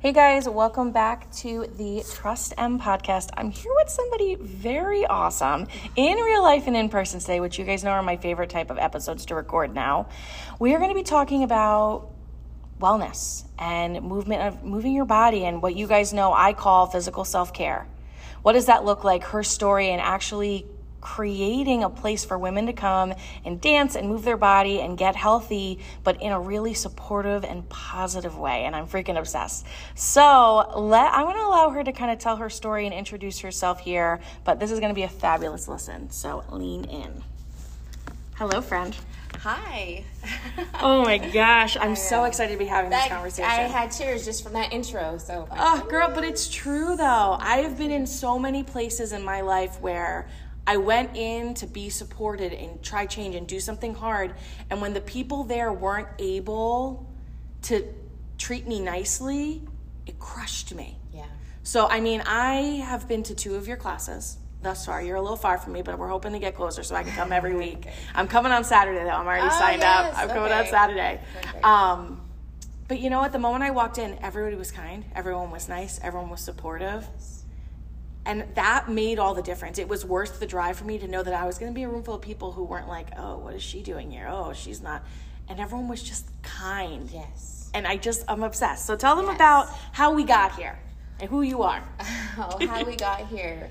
Hey guys, welcome back to the Trust M podcast. I'm here with somebody very awesome in real life and in person today, which you guys know are my favorite type of episodes to record now. We are going to be talking about wellness and movement of moving your body and what you guys know I call physical self-care. What does that look like? Her story and actually creating a place for women to come and dance and move their body and get healthy, but in a really supportive and positive way. And I'm freaking obsessed. So let I'm gonna allow her to kind of tell her story and introduce herself here, but this is gonna be a fabulous listen. So lean in. Hello, friend. Hi. Oh my gosh, I'm so excited to be having this conversation. I had tears just from that intro, so Oh, girl, but it's true though. I have been in so many places in my life where I went in to be supported and try change and do something hard. And when the people there weren't able to treat me nicely, it crushed me. yeah. So, I mean, I have been to two of your classes thus far. You're a little far from me, but we're hoping to get closer so I can come every week. I'm coming on Saturday, though. I'm already Oh, signed yes, up. I'm coming on. Saturday. Perfect. Um, but you know what? The moment I walked in, everybody was kind, everyone was nice, everyone was supportive. And that made all the difference. It was worth the drive for me to know that I was going to be a room full of people who weren't like, oh, what is she doing here? Oh, she's not. And everyone was just kind. Yes. And I just, I'm obsessed. So tell them Yes. about how we got here and who you are. Oh, how we got here.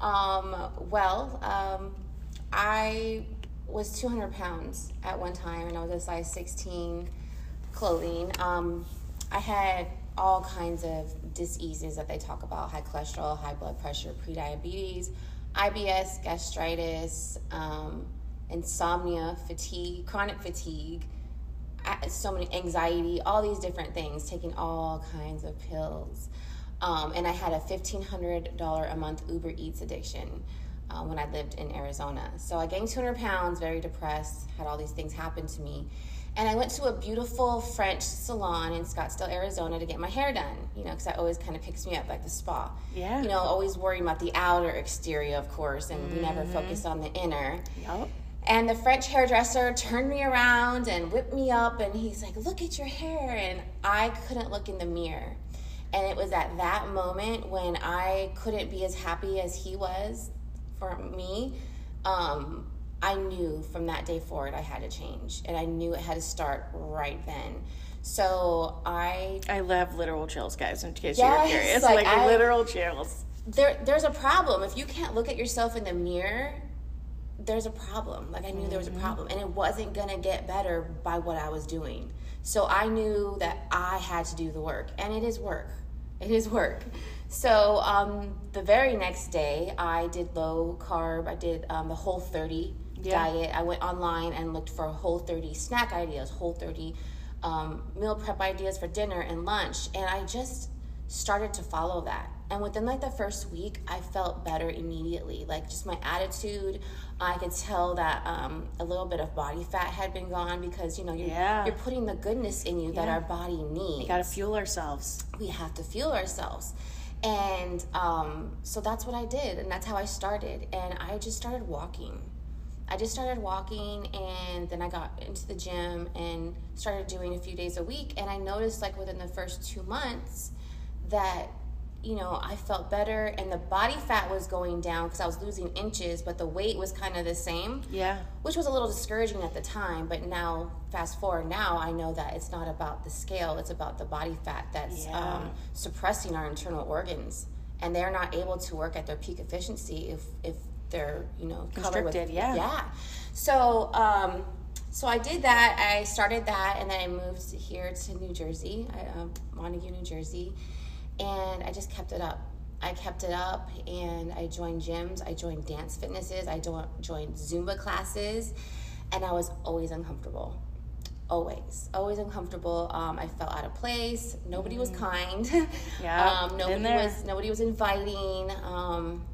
Um, well, um, I was 200 pounds at one time, and I was a size 16 clothing. Um, I had all kinds of diseases that they talk about: high cholesterol, high blood pressure, prediabetes, IBS, gastritis, um, insomnia, fatigue, chronic fatigue. So many anxiety, all these different things, taking all kinds of pills. Um, and I had a $1,500 a month Uber Eats addiction uh, when I lived in Arizona. So I gained 200 pounds, very depressed, had all these things happen to me. And I went to a beautiful French salon in Scottsdale, Arizona to get my hair done, you know, because that always kind of picks me up, like the spa. Yeah. You know, always worrying about the outer exterior, of course, and we never focus on the inner. Yup. And the French hairdresser turned me around and whipped me up, and he's like, Look at your hair. And I couldn't look in the mirror. And it was at that moment when I couldn't be as happy as he was for me. Um, I knew from that day forward I had to change, and I knew it had to start right then. So I I love literal chills, guys, in case Yes, you're curious. like, Like, I- literal chills. there there's a problem. If you can't look at yourself in the mirror there's a problem. Like i knew there was a problem and it wasn't going to get better by what i was doing. So i knew that i had to do the work and it is work. It is work. So um, the very next day i did low carb. I did um, the whole 30 Yeah. diet. I went online and looked for whole 30 snack ideas whole 30 um, meal prep ideas for dinner and lunch and i just started to follow that. And within like the first week i felt better immediately. Like just my attitude i could tell that um, a little bit of body fat had been gone because you know you're, Yeah. you're putting the goodness in you that our body needs. We Gotta fuel ourselves. we have to fuel ourselves. And um, so that's what i did and that's how i started. And i just started walking i just started walking and then i got into the gym and started doing a few days a week and i noticed like within the first two months that you know i felt better and the body fat was going down because i was losing inches but the weight was kind of the same Yeah. which was a little discouraging at the time but now fast forward now i know that it's not about the scale it's about the body fat that's Yeah. um, suppressing our internal organs and they're not able to work at their peak efficiency if if they're you know covered with- Constricted, yeah. yeah so um so I did that. I started that, and then I moved here to New Jersey, I, um, Montague, New Jersey, and I just kept it up. I kept it up, and I joined gyms. I joined dance fitnesses. I joined Zumba classes, and I was always uncomfortable. Always, always uncomfortable. Um, I felt out of place. Nobody was kind. Mm. Yeah, um, nobody was nobody was inviting. Um,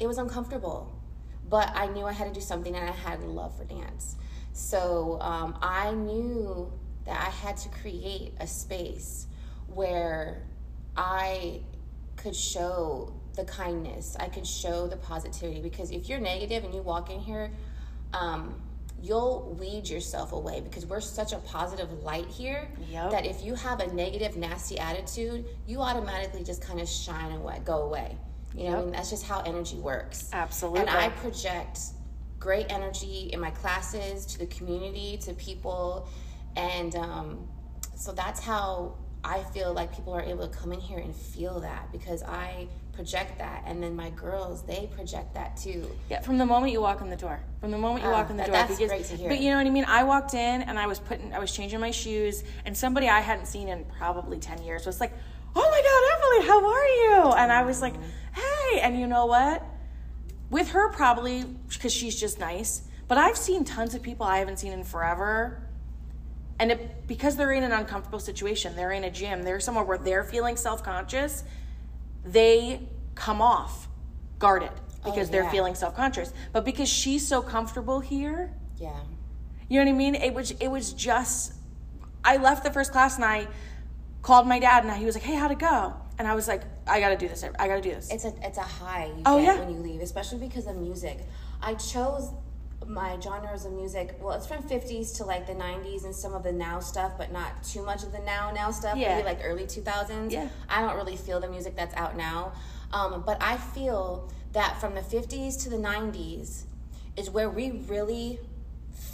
it was uncomfortable but i knew i had to do something and i had love for dance so um, i knew that i had to create a space where i could show the kindness i could show the positivity because if you're negative and you walk in here um, you'll weed yourself away because we're such a positive light here Yep. that if you have a negative, nasty attitude, you automatically just kind of shine away, go away. You know, what I mean, that's just how energy works. Absolutely. And I project great energy in my classes to the community, to people, and um, so that's how I feel like people are able to come in here and feel that because I project that, and then my girls they project that too. Yeah, from the moment you walk in the door. From the moment you Ah, walk in the that- door. that's great to hear. But you know what I mean? I walked in and I was putting I was changing my shoes and somebody I hadn't seen in probably 10 years was like, "Oh my god, Emily, how are you?" And I was like, And you know what? With her probably cuz she's just nice, but I've seen tons of people I haven't seen in forever. And it, because they're in an uncomfortable situation, they're in a gym, they're somewhere where they're feeling self-conscious, they come off guarded oh, because they're Oh, feeling self-conscious but because she's so comfortable here Yeah. you know what i mean it was it was just i left the first class and i called my dad and he was like hey how'd it go and i was like i gotta do this i gotta do this It's a it's a high you Oh, get yeah. when you leave, especially because of music. I chose my genres of music. Well, it's from 50s to like the 90s and some of the now stuff, but not too much of the now now stuff. Yeah. Maybe like early 2000s. Yeah. I don't really feel the music that's out now, um, but I feel that from the 50s to the 90s is where we really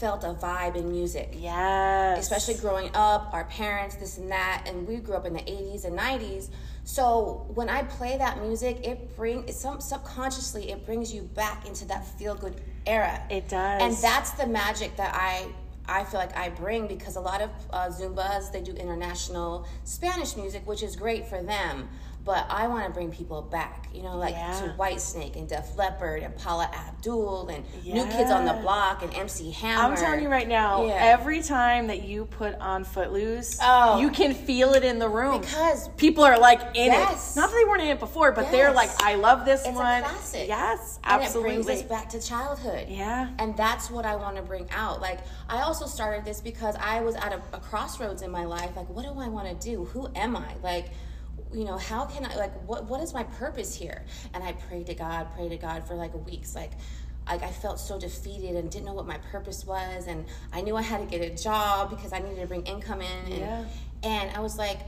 felt a vibe in music yes especially growing up, our parents, this and that, and we grew up in the 80s and 90s. So when I play that music, it bring some subconsciously it brings you back into that feel good era. It does. and that's the magic that I I feel like I bring because a lot of uh, Zumbas they do international Spanish music, which is great for them. But I want to bring people back, you know, like Yeah. to Whitesnake and Def Leppard and Paula Abdul and New Kids on the Block and MC Hammer. I'm telling you right now, Yeah. every time that you put on Footloose, Oh. you can feel it in the room. Because people are like in Yes. it. Not that they weren't in it before, but they're like, I love this It's one. Yes, and absolutely. it brings us back to childhood. Yeah. And that's what I want to bring out. Like, I also started this because I was at a, a crossroads in my life. Like, what do I want to do? Who am I? Like, you know, how can I, like, what, what is my purpose here? And I prayed to God, prayed to God for like weeks. Like, like I felt so defeated and didn't know what my purpose was. And I knew I had to get a job because I needed to bring income in. And, Yeah. and I was like,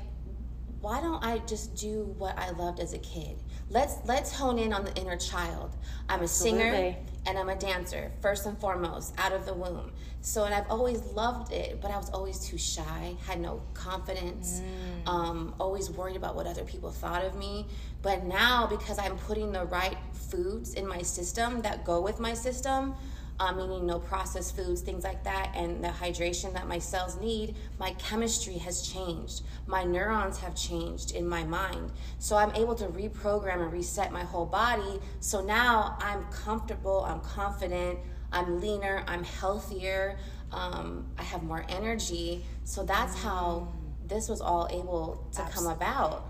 why don't I just do what I loved as a kid? Let's let's hone in on the inner child. I'm a singer and I'm a dancer first and foremost out of the womb. So and I've always loved it, but I was always too shy, had no confidence, um, always worried about what other people thought of me. But now because I'm putting the right foods in my system that go with my system, um, meaning no processed foods, things like that, and the hydration that my cells need, my chemistry has changed. My neurons have changed in my mind. So I'm able to reprogram and reset my whole body. So now I'm comfortable, I'm confident, I'm leaner, I'm healthier, um, I have more energy. So that's how this was all able to come about.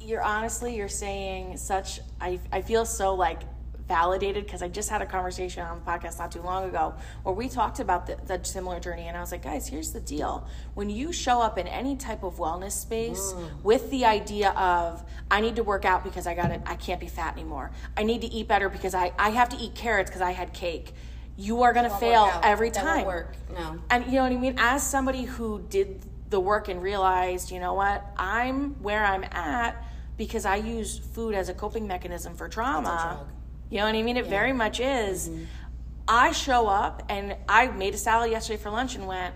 you're honestly you're saying such I, I feel so like validated because I just had a conversation on the podcast not too long ago where we talked about the, the similar journey and I was like guys here's the deal when you show up in any type of wellness space with the idea of I need to work out because I got it I can't be fat anymore I need to eat better because I, I have to eat carrots because I had cake you are going to fail every time work. No. and you know what I mean? As somebody who did the work and realized, you know what, I'm where I'm at because I use food as a coping mechanism for trauma. You know what I mean? It very much is. I show up and I made a salad yesterday for lunch and went,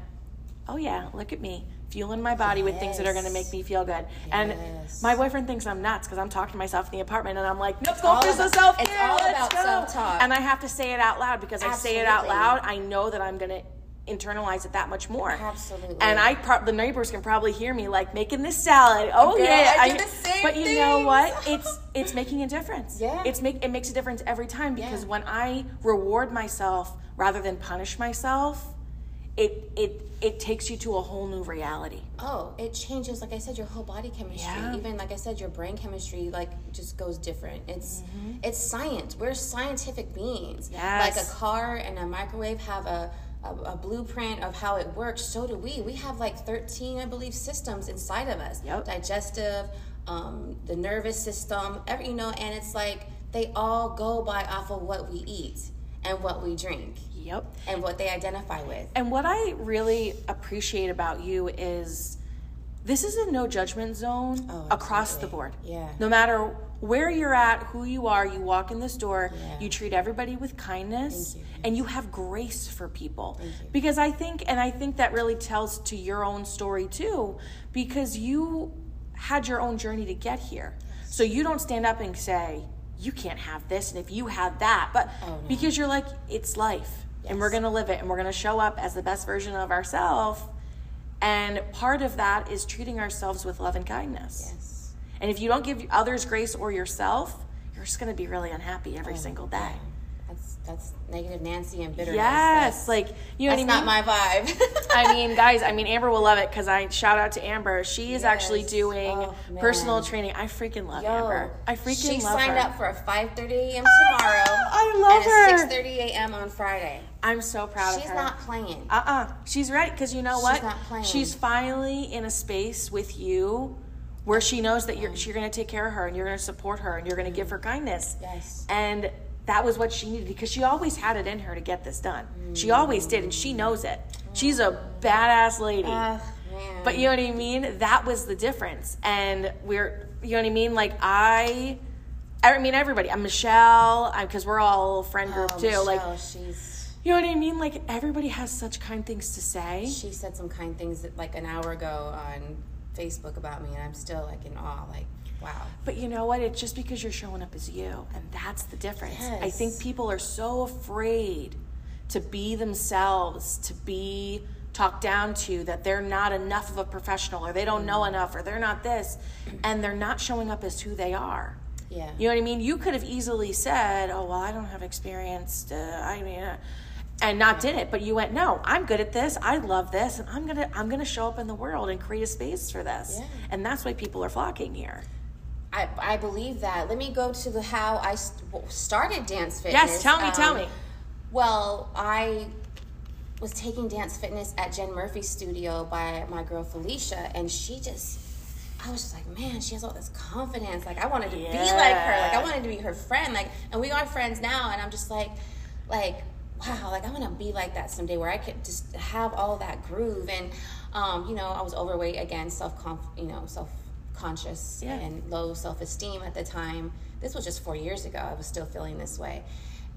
oh yeah, look at me. Fueling my body with things that are going to make me feel good. And my boyfriend thinks I'm nuts because I'm talking to myself in the apartment and I'm like, let's go for self it's care. all Let's about go. self-talk. And I have to say it out loud because I say it out loud. I know that I'm going to internalize it that much more. Absolutely. And I pro- the neighbors can probably hear me like making this salad. Oh Girl, yeah, I same But you know what? It's it's making a difference. Yeah. It's make it makes a difference every time because Yeah. when I reward myself rather than punish myself, it it it takes you to a whole new reality. Oh, it changes, like I said, your whole body chemistry. Yeah. Even like I said, your brain chemistry like just goes different. It's mm-hmm. it's science. We're scientific beings. Yes. Like a car and a microwave have a, a, a blueprint of how it works. So do we. We have like thirteen, I believe, systems inside of us. Yep. Digestive, um, the nervous system, every you know, and it's like they all go by off of what we eat and what we drink. Yep. and what they identify with. And what I really appreciate about you is this is a no judgment zone Oh, across the board. Yeah. No matter where you're at, who you are, you walk in this door, Yeah. you treat everybody with kindness, you. and you have grace for people. Because I think, and I think that really tells to your own story too, because you had your own journey to get here. So you don't stand up and say, you can't have this, and if you have that, but Oh, no. because you're like, it's life, and we're gonna live it, and we're gonna show up as the best version of ourselves. And part of that is treating ourselves with love and kindness. Yes. And if you don't give others grace or yourself, you're just gonna be really unhappy every Oh, single day. That's that's negative Nancy and bitterness. Yes, That's- like you know that's what I mean. not my vibe. I mean, guys, I mean, Amber will love it because I shout out to Amber. She is actually doing Oh, personal training. I freaking love Yo, Amber. I freaking she love signed her. up for a 5:30 a.m. tomorrow. I love her. and a 6:30 a.m. on Friday. I'm so proud She's of her. She's not playing. Uh uh She's right because you know what? She's not playing. She's finally in a space with you where she knows that you're you're going to take care of her and you're going to support her and you're going to give her kindness. Yes. And that was what she needed because she always had it in her to get this done. She mm. always did, and she knows it. She's a badass lady. Man. But you know what I mean? That was the difference. And we're, you know what I mean? Like, I, I mean, everybody, I'm Michelle, uh, because we're all friend group Oh, too. Michelle, Like, she's you know what I mean? Like, everybody has such kind things to say. she said some kind things that, like an hour ago on Facebook about me, and I'm still like in awe. Like, wow. But you know what? It's just because you're showing up as you, and that's the difference. I think people are so afraid to be themselves, to be talked down to, that they're not enough of a professional, or they don't know enough, or they're not this, and they're not showing up as who they are. Yeah. You know what I mean? You could have easily said, "Oh well, I don't have experience." To, I mean, uh, and not did it, but you went, "No, I'm good at this. I love this, and I'm gonna I'm gonna show up in the world and create a space for this." Yeah. And that's why people are flocking here. I, I believe that. Let me go to the how I started dance fitness. Yes, tell me, tell Um, me. Well, I was taking dance fitness at Jen Murphy's studio by my girl Felicia, and she just, I was just like, man, she has all this confidence. Like, I wanted to be like her. Like, I wanted to be her friend. Like, and we are friends now, and I'm just like, like, wow, like I want to be like that someday, where I could just have all that groove. And, um, you know, I was overweight again, self, you know, self conscious Yeah. and low self esteem at the time. This was just four years ago. I was still feeling this way.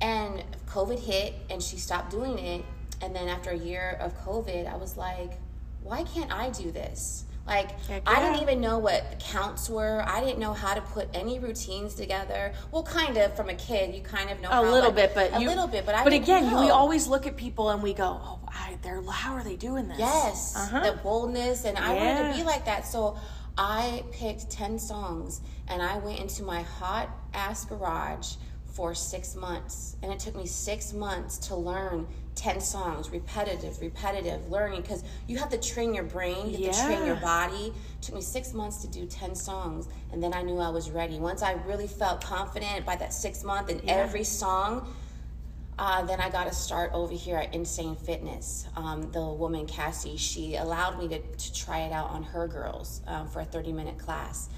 And COVID hit and she stopped doing it. And then after a year of COVID, I was like, why can't I do this? Like, Heck I didn't even know what counts were. I didn't know how to put any routines together. Well, kind of from a kid, you kind of know a how, little bit, but a you, little bit. But I but again, know. we always look at people and we go, "Oh, I, they're how are they doing this?" Yes, Uh-huh. the boldness, and I wanted to be like that. So I picked 10 songs and I went into my hot ass garage for six months. And it took me six months to learn 10 songs, repetitive, repetitive learning, because you have to train your brain, you have to train your body. It took me six months to do 10 songs, and then I knew I was ready. Once I really felt confident by that six month in every song, uh, then I got to start over here at Insane Fitness. Um, the woman Cassie, she allowed me to, to try it out on her girls um, for a 30 minute class.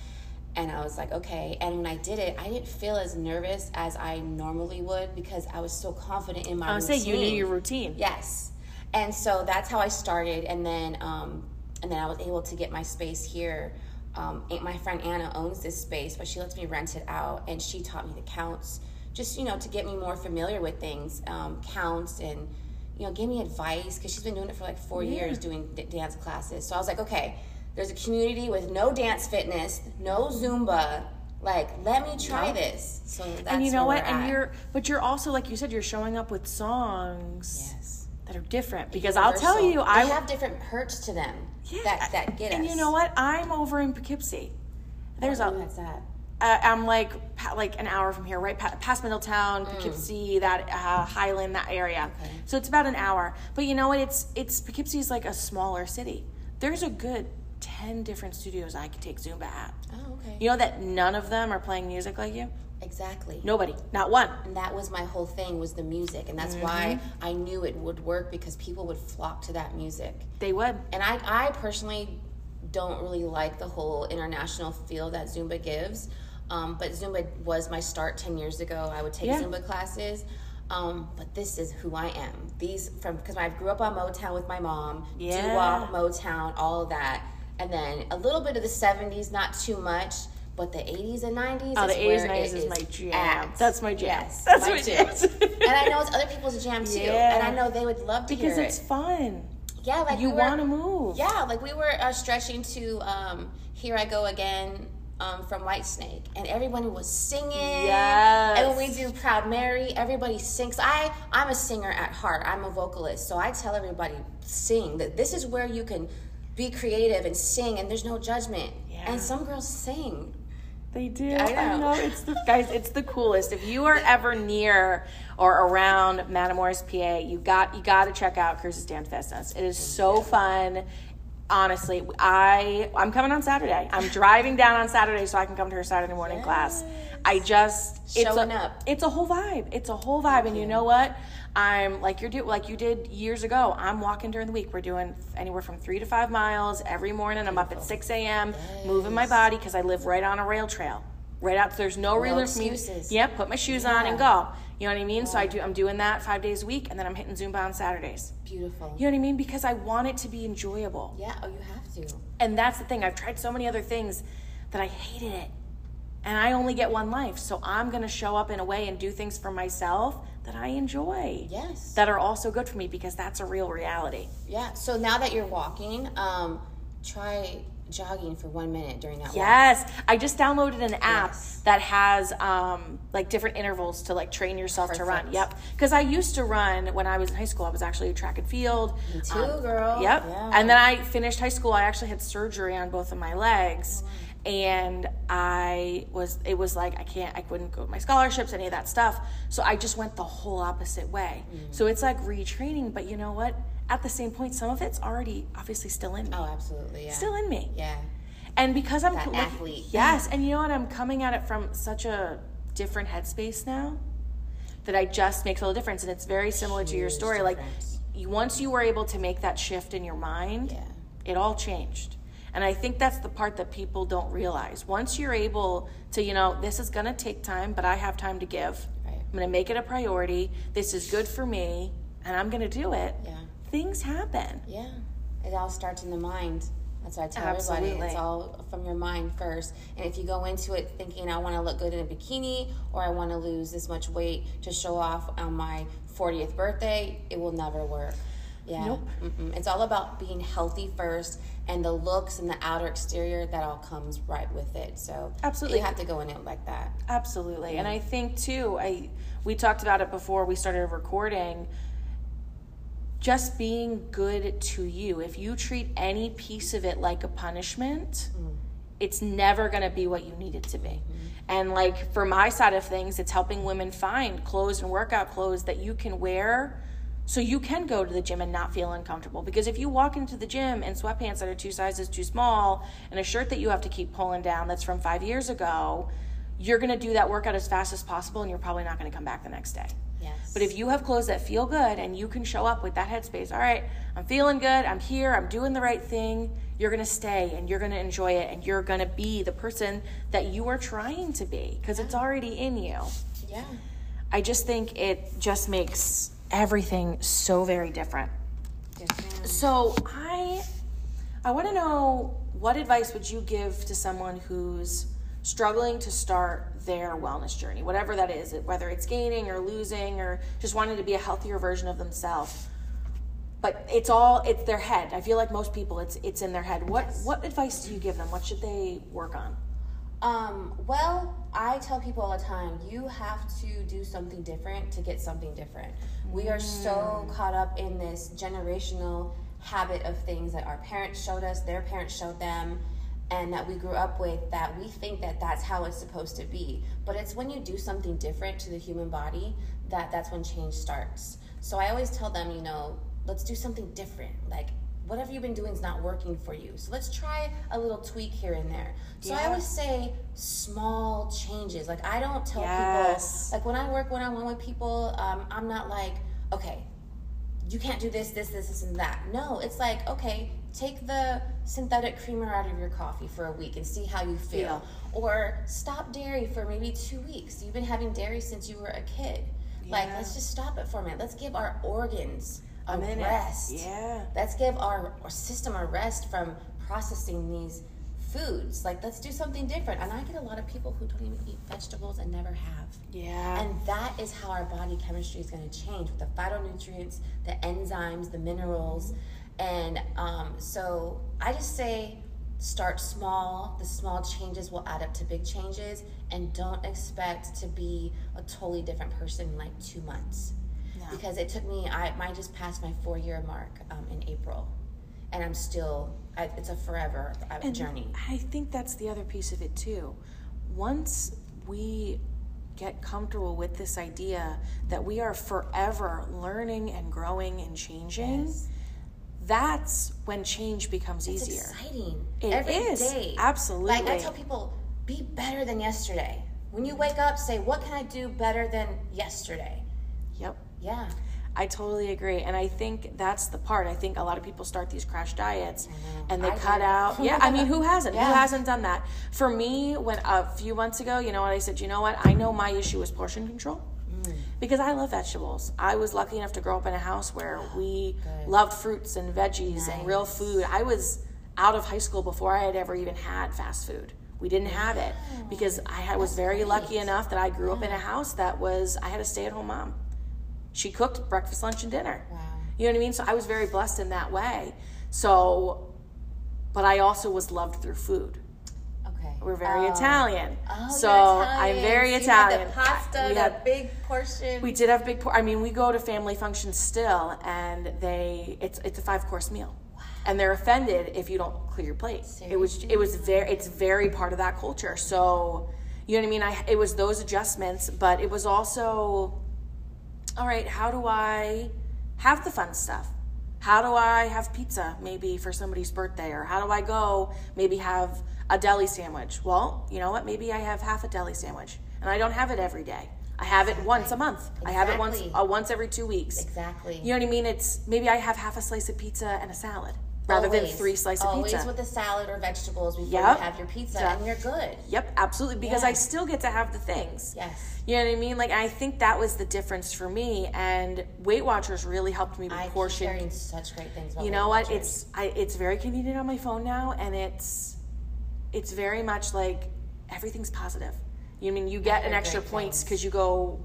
And I was like, okay. And when I did it, I didn't feel as nervous as I normally would because I was so confident in my routine. I would routine. say you knew your routine. Yes. And so that's how I started. And then, um, and then I was able to get my space here. Um, my friend Anna owns this space, but she lets me rent it out, and she taught me the counts, just you know, to get me more familiar with things, um, counts, and you know, give me advice because she's been doing it for like four years, doing d- dance classes. So I was like, okay, there's a community with no dance fitness, no Zumba. Like, let me try this. So that's and you know what? And at. you're, but you're also like you said, you're showing up with songs yes. that are different. Because I'll tell Universal. you, I have different perks to them yeah, that that get us. and you know what? I'm over in Poughkeepsie. There's a that's that. uh, I'm like like an hour from here, right past Middletown, Mm. Poughkeepsie, that uh, Highland, that area. Okay. So it's about an hour. But you know what? It's it's Poughkeepsie is like a smaller city. There's a good ten different studios I could take Zumba at. Oh, okay. You know that none of them are playing music like you. Exactly. Nobody, not one. And that was my whole thing was the music, and that's Mm-hmm. why I knew it would work because people would flock to that music. They would. And I, I personally don't really like the whole international feel that Zumba gives. Um, but Zumba was my start 10 years ago. I would take Yeah. Zumba classes. Um, but this is who I am. These from because I grew up on Motown with my mom, Yeah. doo-wop, Motown, all of that, and then a little bit of the '70s, not too much. But the 80s and 90s Oh, is the 80s where and 90s is my jam. at. That's my jam. Yes, That's my jam. and I know it's other people's jam too. Yeah. And I know they would love to because it's it. fun. Yeah, like You we want to move. Yeah, like we were uh, stretching to um, "Here I Go Again" um, from Whitesnake, and everyone was singing. Yes. And when we do "Proud Mary," everybody sings. I I'm a singer at heart. I'm a vocalist, so I tell everybody sing. That this is where you can be creative and sing, and there's no judgment. Yeah. And some girls sing. They do. I I know. know. It's the guys. It's the coolest. If you are ever near or around Matamoras, PA, you got you got to check out Cruz's Dance Fitness. It is so fun. Honestly, I I'm coming on Saturday. I'm driving down on Saturday so I can come to her Saturday morning class. I just it's Showing a, up. It's a whole vibe. It's a whole vibe, and you know what? I'm like you're do like you did years ago. I'm walking during the week. We're doing anywhere from three to five miles every morning. I'm up at six a.m. moving my body because I live right on a rail trail. Right out, so there's no real for me. excuses. Yeah, put my shoes on and go. You know what I mean? So I do. I'm doing that five days a week, and then I'm hitting Zumba on Saturdays. Beautiful. You know what I mean? Because I want it to be enjoyable. Yeah. Oh, you have to. And that's the thing. I've tried so many other things that I hated it. And I only get one life. So I'm going to show up in a way and do things for myself that I enjoy. Yes. That are also good for me because that's a real reality. Yeah. So now that you're walking, um, try jogging for one minute during that walk. Yes. I just downloaded an app Yes. that has um, like different intervals to like train yourself to run. Yep. Because I used to run when I was in high school. I was actually a track and field. Me too, girl. Yep. Yeah. And then I finished high school. I actually had surgery on both of my legs. Oh, And I was, it was like, I can't, I couldn't go to my scholarships, any of that stuff. So I just went the whole opposite way. Mm. So it's like retraining, but you know what? At the same point, some of it's already obviously still in me. Oh, absolutely. Yeah. Still in me. Yeah. And because I'm That like, athlete. yes, and you know what? I'm coming at it from such a different headspace now that I just makes all the difference. And it's very similar to your story. Like, difference. you, once you were able to make that shift in your mind, Yeah. it all changed. And I think that's the part that people don't realize. Once you're able to, you know, this is going to take time, but I have time to give. Right. I'm going to make it a priority. This is good for me, and I'm going to do it. Yeah. Things happen. Yeah. It all starts in the mind. That's what I tell everybody. It's all from your mind first. And if you go into it thinking, I want to look good in a bikini or I want to lose this much weight to show off on my 40th birthday, it will never work. Yeah. Nope. It's all about being healthy first and the looks and the outer exterior, that all comes right with it. So Absolutely. you have to go in it like that. Absolutely. And I think too, I we talked about it before we started recording. Just being good to you. If you treat any piece of it like a punishment, mm. it's never going to be what you need it to be. Mm-hmm. And like for my side of things, it's helping women find clothes and workout clothes that you can wear so you can go to the gym and not feel uncomfortable. Because if you walk into the gym in sweatpants that are two sizes too small and a shirt that you have to keep pulling down that's from five years ago, you're going to do that workout as fast as possible and you're probably not going to come back the next day. Yes. But if you have clothes that feel good and you can show up with that headspace, all right, I'm feeling good, I'm here, I'm doing the right thing, you're going to stay and you're going to enjoy it and you're going to be the person that you are trying to be because it's already in you. yeah. I just think it just makes everything so very different. So I I want to know what advice would you give to someone who's struggling to start their wellness journey, whatever that is, whether it's gaining or losing or just wanting to be a healthier version of themselves. But it's all it's their head. I feel like most people it's it's in their head. What what advice do you give them? What should they work on? Um, well, I tell people all the time, you have to do something different to get something different. We are so caught up in this generational habit of things that our parents showed us, their parents showed them, and that we grew up with that we think that that's how it's supposed to be. But it's when you do something different to the human body that that's when change starts. So I always tell them, you know, let's do something different. Like whatever you've been doing is not working for you. So let's try a little tweak here and there. So I always say small changes. Like I don't tell Yes. people like when I work one on one with people, um, I'm not like, okay, you can't do this, this, this, this, and that. No, it's like, okay, take the synthetic creamer out of your coffee for a week and see how you feel. Feel. Or stop dairy for maybe two weeks. You've been having dairy since you were a kid. Like, let's just stop it for a minute. Let's give our organs a, minute. rest. Yeah. Let's give our, our system a rest from processing these foods. Like, let's do something different. And I get a lot of people who don't even eat vegetables and never have. Yeah. And that is how our body chemistry is going to change with the phytonutrients, the enzymes, the minerals. And um, so I just say start small. The small changes will add up to big changes. And don't expect to be a totally different person in like two months. Because it took me, I, I just passed my four year mark um, in April. And I'm still, I, it's a forever uh, journey. I think that's the other piece of it too. Once we get comfortable with this idea that we are forever learning and growing and changing, Yes. that's when change becomes It's easier. exciting. It Every is. day. Absolutely. Like I tell people, be better than yesterday. When you wake up, say, "What can I do better than yesterday?" Yep. Yeah. I totally agree. And I think that's the part. I think a lot of people start these crash diets and they I cut did. out. Yeah, I mean, who hasn't? Who hasn't done that? For me, when a few months ago, you know what I said? You know what? I know my issue is portion control Mm. because I love vegetables. I was lucky enough to grow up in a house where we Good. loved fruits and veggies and real food. I was out of high school before I had ever even had fast food. We didn't have it because I was very lucky enough that I grew up in a house that was, I had a stay at home mom. She cooked breakfast, lunch, and dinner. Wow. You know what I mean? So I was very blessed in that way. So, but I also was loved through food. Okay. We're very Oh. Italian. Oh, so you're I'm very So Italian. The pasta, we had big portion. we did have big. Por- I mean, we go to family functions still, and they it's it's a five course meal, and they're offended if you don't clear your plate. It was it was very it's very part of that culture. So you know what I mean. I it was those adjustments, but it was also all right. How do I have the fun stuff? How do I have pizza maybe for somebody's birthday, or how do I go maybe have a deli sandwich? Well, you know what? Maybe I have half a deli sandwich, and I don't have it every day. I have it once a month. Exactly. I have it once uh, once every two weeks. exactly. You know what I mean? It's maybe I have half a slice of pizza and a salad rather than three slices of pizza. Always with a salad or vegetables before Yep. you have your pizza, Yep. and you're good. Yep, absolutely. Because Yeah. I still get to have the things. Yes. You know what I mean? Like I think that was the difference for me, and Weight Watchers really helped me with I portion. hearing such great things You know what? It's I, it's very convenient on my phone now, and it's it's very much like everything's positive. You mean you get an extra points because you go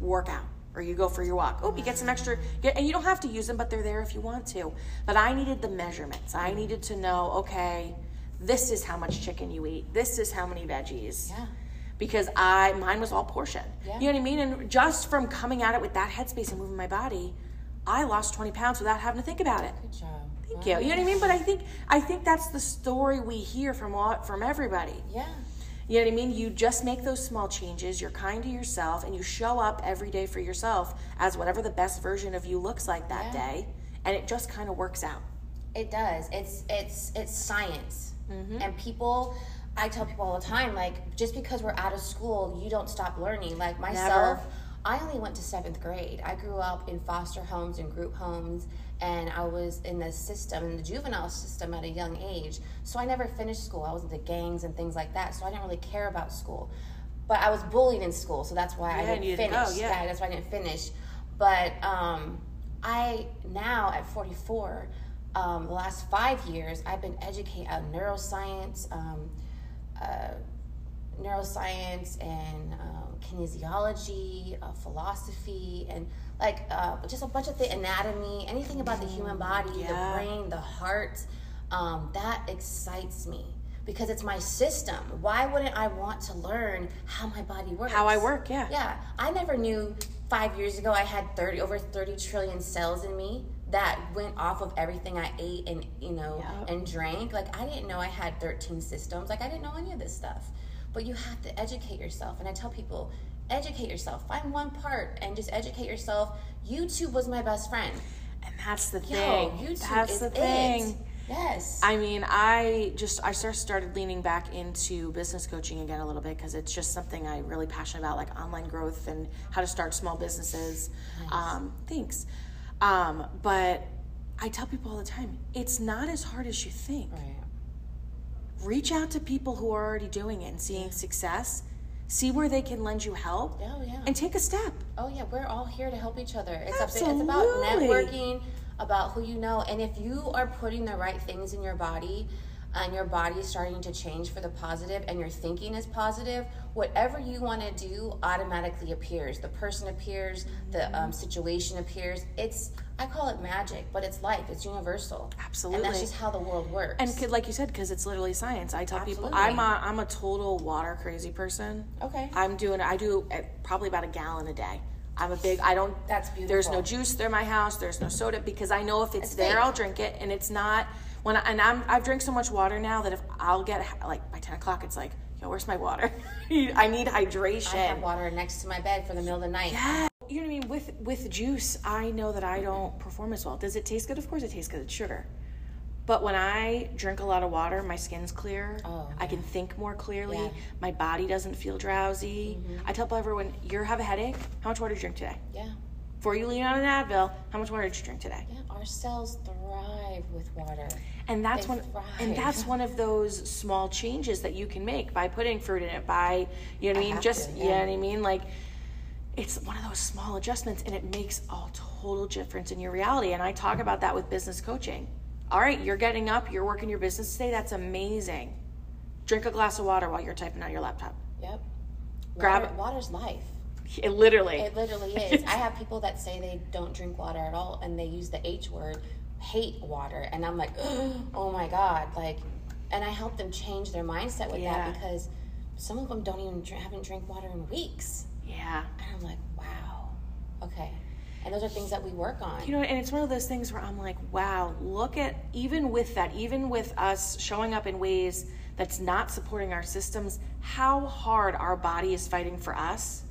work out or you go for your walk. Oh, you get some extra, get, and you don't have to use them, but they're there if you want to. But I needed the measurements. I needed to know, okay, this is how much chicken you eat. This is how many veggies yeah. because I mine was all portion. Yeah. You know what I mean? And just from coming at it with that headspace and moving my body, I lost 20 pounds without having to think about it. Good job. Thank you. You know what I mean? But I think I think that's the story we hear from all, from everybody. Yeah. You know what I mean? You just make those small changes, you're kind to yourself, and you show up every day for yourself as whatever the best version of you looks like that Yeah. day, and it just kind of works out. It does. It's it's it's science. Mm-hmm. And people I tell people all the time, like, just because we're out of school, you don't stop learning. Like myself, I only went to seventh grade. I grew up in foster homes and group homes, and I was in the system, in the juvenile system at a young age. So I never finished school. I was into gangs and things like that, so I didn't really care about school. But I was bullied in school, so that's why I Yeah, and didn't didn't finish. go, yeah. that's why I didn't finish. But um, I now at 44, um, the last five years, I've been educated on neuroscience, um, uh, neuroscience and um, kinesiology, uh, philosophy, and like uh, just a bunch of the anatomy, anything about the human body, yeah. the brain, the heart. Um, that excites me because it's my system. Why wouldn't I want to learn how my body works? How I work, yeah. Yeah, I never knew five years ago I had 30 over 30 trillion cells in me that went off of everything I ate and you know Yep. and drank. Like I didn't know I had 13 systems. Like I didn't know any of this stuff. But you have to educate yourself. And I tell people, educate yourself. Find one part and just educate yourself. YouTube was my best friend. And that's the Yo, thing. YouTube that's is the it. thing. Yes. I mean, I just I sort of started leaning back into business coaching again a little bit because it's just something I'm really passionate about, like online growth and how to start small businesses. Um, thanks. Um, but I tell people all the time, it's not as hard as you think. right. Reach out to people who are already doing it and seeing success. See where they can lend you help, Oh yeah. and take a step. Oh yeah, we're all here to help each other. It's, a, it's about networking, about who you know, and if you are putting the right things in your body, and your body is starting to change for the positive, and your thinking is positive, whatever you want to do automatically appears. The person appears, the um, situation appears. It's I call it magic, but it's life. It's universal. Absolutely, and Absolutely. that's just how the world works. And could, like you said, because it's literally science. I tell people I'm a I'm a total water crazy person. okay, I'm doing I do uh, probably about a gallon a day. I'm a big I don't That's beautiful. There's no juice in my house. There's no soda because I know if it's It's there, fake. I'll drink it, and it's not when I, and I'm I've drank so much water now that if I'll get like by ten o'clock, it's like yo, where's my water? I need hydration. I have water next to my bed for the middle of the night. Yeah. You know what I mean? With with juice, I know that I don't perform as well. Does it taste good? Of course it tastes good. It's sugar. But when I drink a lot of water, my skin's clear. Oh, I can think more clearly. Yeah. My body doesn't feel drowsy. Mm-hmm. I tell everyone, you have a headache, how much water did you drink today? Yeah. Before you lean on an Advil, how much water did you drink today? Yeah, our cells thrive with water. And that's They one and that's one of those small changes that you can make by putting fruit in it, by you know what I mean? Just to, you know what I mean? Like it's one of those small adjustments and it makes a total difference in your reality. And I talk about that with business coaching. All right, you're getting up, you're working your business today, that's amazing. Drink a glass of water while you're typing on your laptop. Yep. Grab Water, it. water's life. It literally. It literally is. I have people that say they don't drink water at all and they use the H word, hate water. And I'm like, oh my God. Like, and I help them change their mindset with Yeah. that because some of them don't even drink, haven't drank water in weeks. yeah. And I'm like, wow. Okay. And those are things that we work on. You know, and it's one of those things where I'm like, wow, look at even with that, even with us showing up in ways that's not supporting our systems, how hard our body is fighting for us.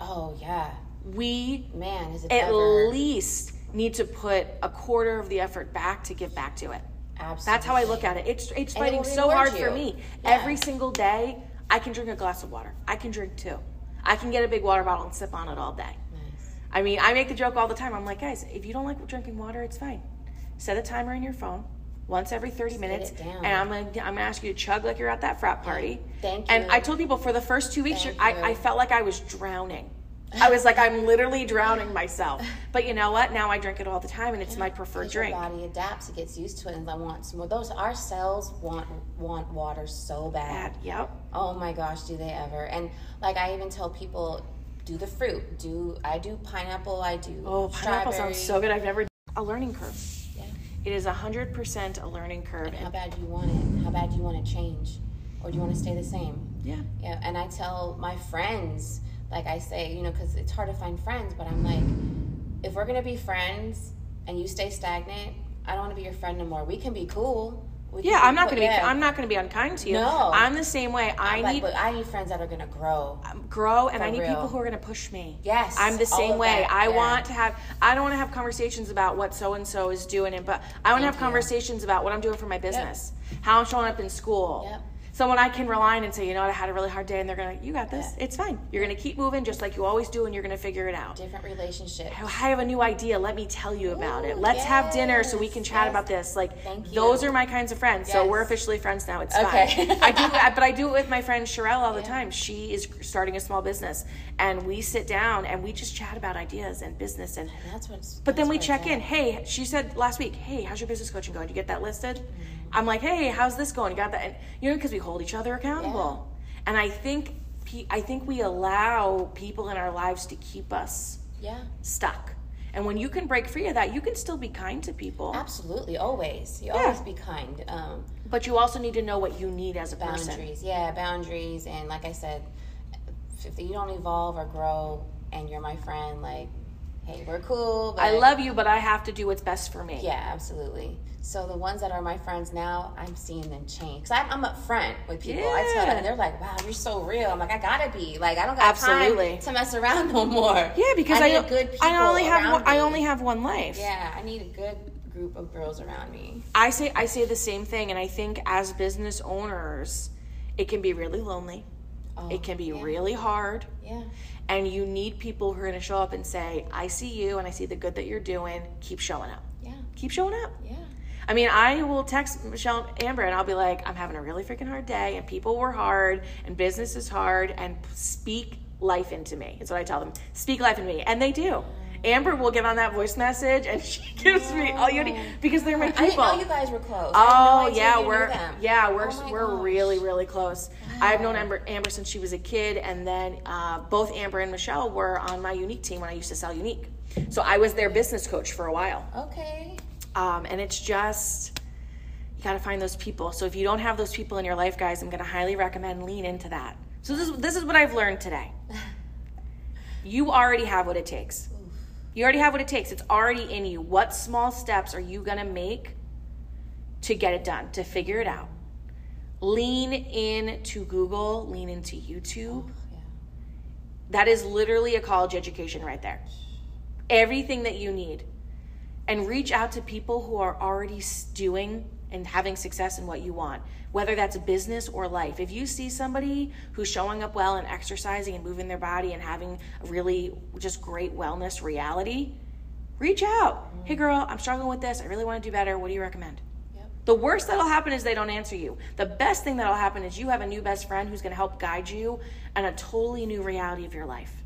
oh, yeah. We Man, is it at ever. least need to put a quarter of the effort back to give back to it. Absolutely. That's how I look at it. It's it's fighting so hard for me. Yeah. Every single day, I can drink a glass of water. I can drink two. I can get a big water bottle and sip on it all day. Nice. I mean, I make the joke all the time. I'm like, guys, if you don't like drinking water, it's fine. Set a timer in your phone once every 30 minutes, and I'm gonna I'm gonna ask you to chug like you're at that frat party. Thank you And. I told people for the first two weeks, I, you. I felt like I was drowning. I was like, I'm literally drowning myself. But you know what? Now I drink it all the time, and it's my preferred drink. Your body adapts, it gets used to it, and I want some more. Those our cells want want water so bad. Bad. Yep. Oh my gosh, do they ever? And like I even tell people, do the fruit. Do I do pineapple? I do. Oh, pineapple sounds so good. I've never a learning curve. Yeah. It is hundred percent a learning curve. How bad do you want it? How bad do you want to change, or do you want to stay the same? Yeah. Yeah, and I tell my friends, like I say, you know, because it's hard to find friends, but I'm like, if we're gonna be friends and you stay stagnant, I don't want to be your friend no more. We can be cool. We Yeah, I'm not cool- gonna be. I'm not gonna be unkind to you. No. I'm the same way. I like, need but I need friends that are gonna grow. Um, grow and I need real. people who are going to push me. Yes, I'm the same way. that, I yeah. want to have I don't want to have conversations about what so and so is doing and but I want to have you. conversations about what I'm doing for my business. How I'm showing up in school. Yep. Someone I can rely on and say, you know what, I had a really hard day and they're gonna you got this. Yeah. It's fine. You're gonna keep moving just like you always do and you're gonna figure it out. Different relationships. I have a new idea. Let me tell you about it. Let's have dinner so we can chat yes. about this. Like Thank you. those are my kinds of friends. So we're officially friends now. It's Okay. fine. I do, I- but I do it with my friend Sherelle all the time. She is starting a small business, and we sit down and we just chat about ideas and business and. And that's what's. But then we check in. Hey, she said last week. Hey, how's your business coaching going? Did you get that listed? Mm-hmm. I'm like, hey, how's this going? You got that? And, you know, because we hold each other accountable. And I think, I think we allow people in our lives to keep us Yeah, stuck. And when you can break free of that, you can still be kind to people. absolutely. Always. You Yeah. always be kind. Um, But you also need to know what you need as a person. boundaries. Yeah, boundaries. And like I said, if you don't evolve or grow, and you're my friend, like, hey, we're cool. I love you, but I have to do what's best for me. Yeah, absolutely. So the ones that are my friends now, I'm seeing them change. Cause I'm, I'm up front with people. I tell them, Yeah. they're like, "Wow, you're so real." I'm like, "I gotta be. Like, I don't got Absolutely. time to mess around no more." Yeah, because I I, good people I only have one, I only have one life. Yeah, I need a good group of girls around me. I say I say the same thing, and I think as business owners, it can be really lonely. Oh, It can be yeah. really hard, Yeah, and you need people who are going to show up and say, "I see you, and I see the good that you're doing. Keep showing up. yeah, Keep showing up." yeah. I mean, I will text Michelle and Amber and I'll be like, I'm having a really freaking hard day and people were hard and business is hard and speak life into me. It's what I tell them. Speak life into me. And they do. Amber will get on that voice message and she gives me all you need because they're my people. I didn't know you guys were close. No Oh idea yeah, we're yeah we're Oh we're gosh. really really close. I've known Amber Amber since she was a kid, and then uh, both Amber and Michelle were on my Younique team when I used to sell Younique. So I was their business coach for a while, Okay. um, and it's just you got to find those people. So if you don't have those people in your life, guys, I'm going to highly recommend lean into that. So this this is what I've learned today. You already have what it takes. You already have what it takes. It's already in you. What small steps are you going to make to get it done, to figure it out? Lean in to Google, lean into YouTube. Oh, yeah. That is literally a college education right there. Everything that you need. And reach out to people who are already doing and having success in what you want, whether that's business or life. If you see somebody who's showing up well and exercising and moving their body and having a really just great wellness reality, reach out. Mm-hmm. Hey, girl, I'm struggling with this. I really want to do better. What do you recommend? Yep. The worst that'll happen is they don't answer you. The best thing that'll happen is you have a new best friend who's going to help guide you and a totally new reality of your life.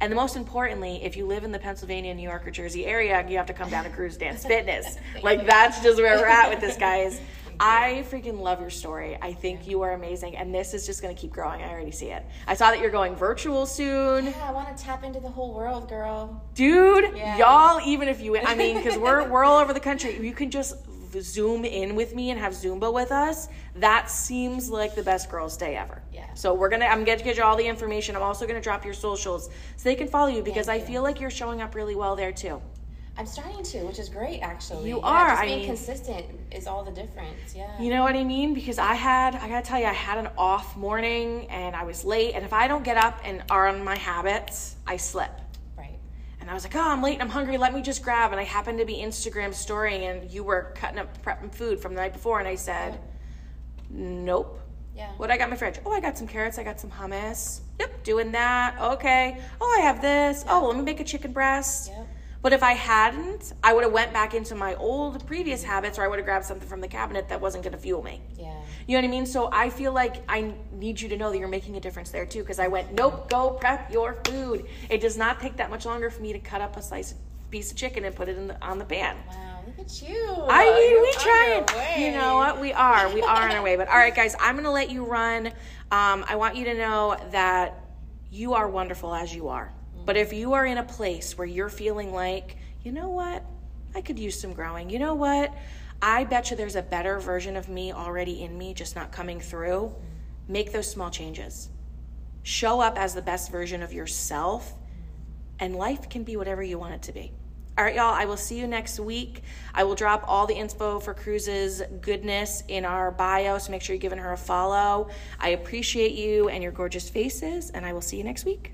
And the most importantly, if you live in the Pennsylvania, New York, or Jersey area, you have to come down to Cruz's Dance Fitness. Like that's just where we're at with this, guys. I freaking love your story. I think you are amazing, and this is just going to keep growing. I already see it. I saw that you're going virtual soon, Yeah, I want to tap into the whole world, girl. dude. Yeah. Y'all, even if you, I mean, because we're we're all over the country, you can just zoom in with me and have Zumba with us. That seems like the best girls' day ever. Yeah. So we're gonna, I'm gonna get you all the information. I'm also gonna drop your socials so they can follow you because I feel like you're showing up really well there too. I'm starting to, which is great, actually. You Yeah, are, Just I being mean- consistent is all the difference. Yeah. You know what I mean? Because I had, I gotta tell you, I had an off morning and I was late. And if I don't get up and are on my habits, I slip. I was like, oh, I'm late and I'm hungry. Let me just grab. And I happened to be Instagram storying and you were cutting up, prepping food from the night before. And I said, nope. Yeah. What I got in my fridge? Oh, I got some carrots. I got some hummus. Yep, doing that. Okay. Oh, I have this. Oh, let me make a chicken breast. Yep. But if I hadn't, I would have went back into my old previous habits, or I would have grabbed something from the cabinet that wasn't going to fuel me. Yeah. You know what I mean? So I feel like I need you to know that you're making a difference there too. Because I went, nope, go prep your food. It does not take that much longer for me to cut up a slice piece of chicken and put it in the, on the pan. Wow, look at you. I mean, You're we try. You know what? We are. We are on our way. But all right, guys, I'm going to let you run. Um, I want you to know that you are wonderful as you are. But if you are in a place where you're feeling like, you know what? I could use some growing. You know what? I bet you there's a better version of me already in me, just not coming through. Make those small changes. Show up as the best version of yourself, and life can be whatever you want it to be. All right, y'all, I will see you next week. I will drop all the info for Cruz's goodness in our bio, so make sure you're giving her a follow. I appreciate you and your gorgeous faces, and I will see you next week.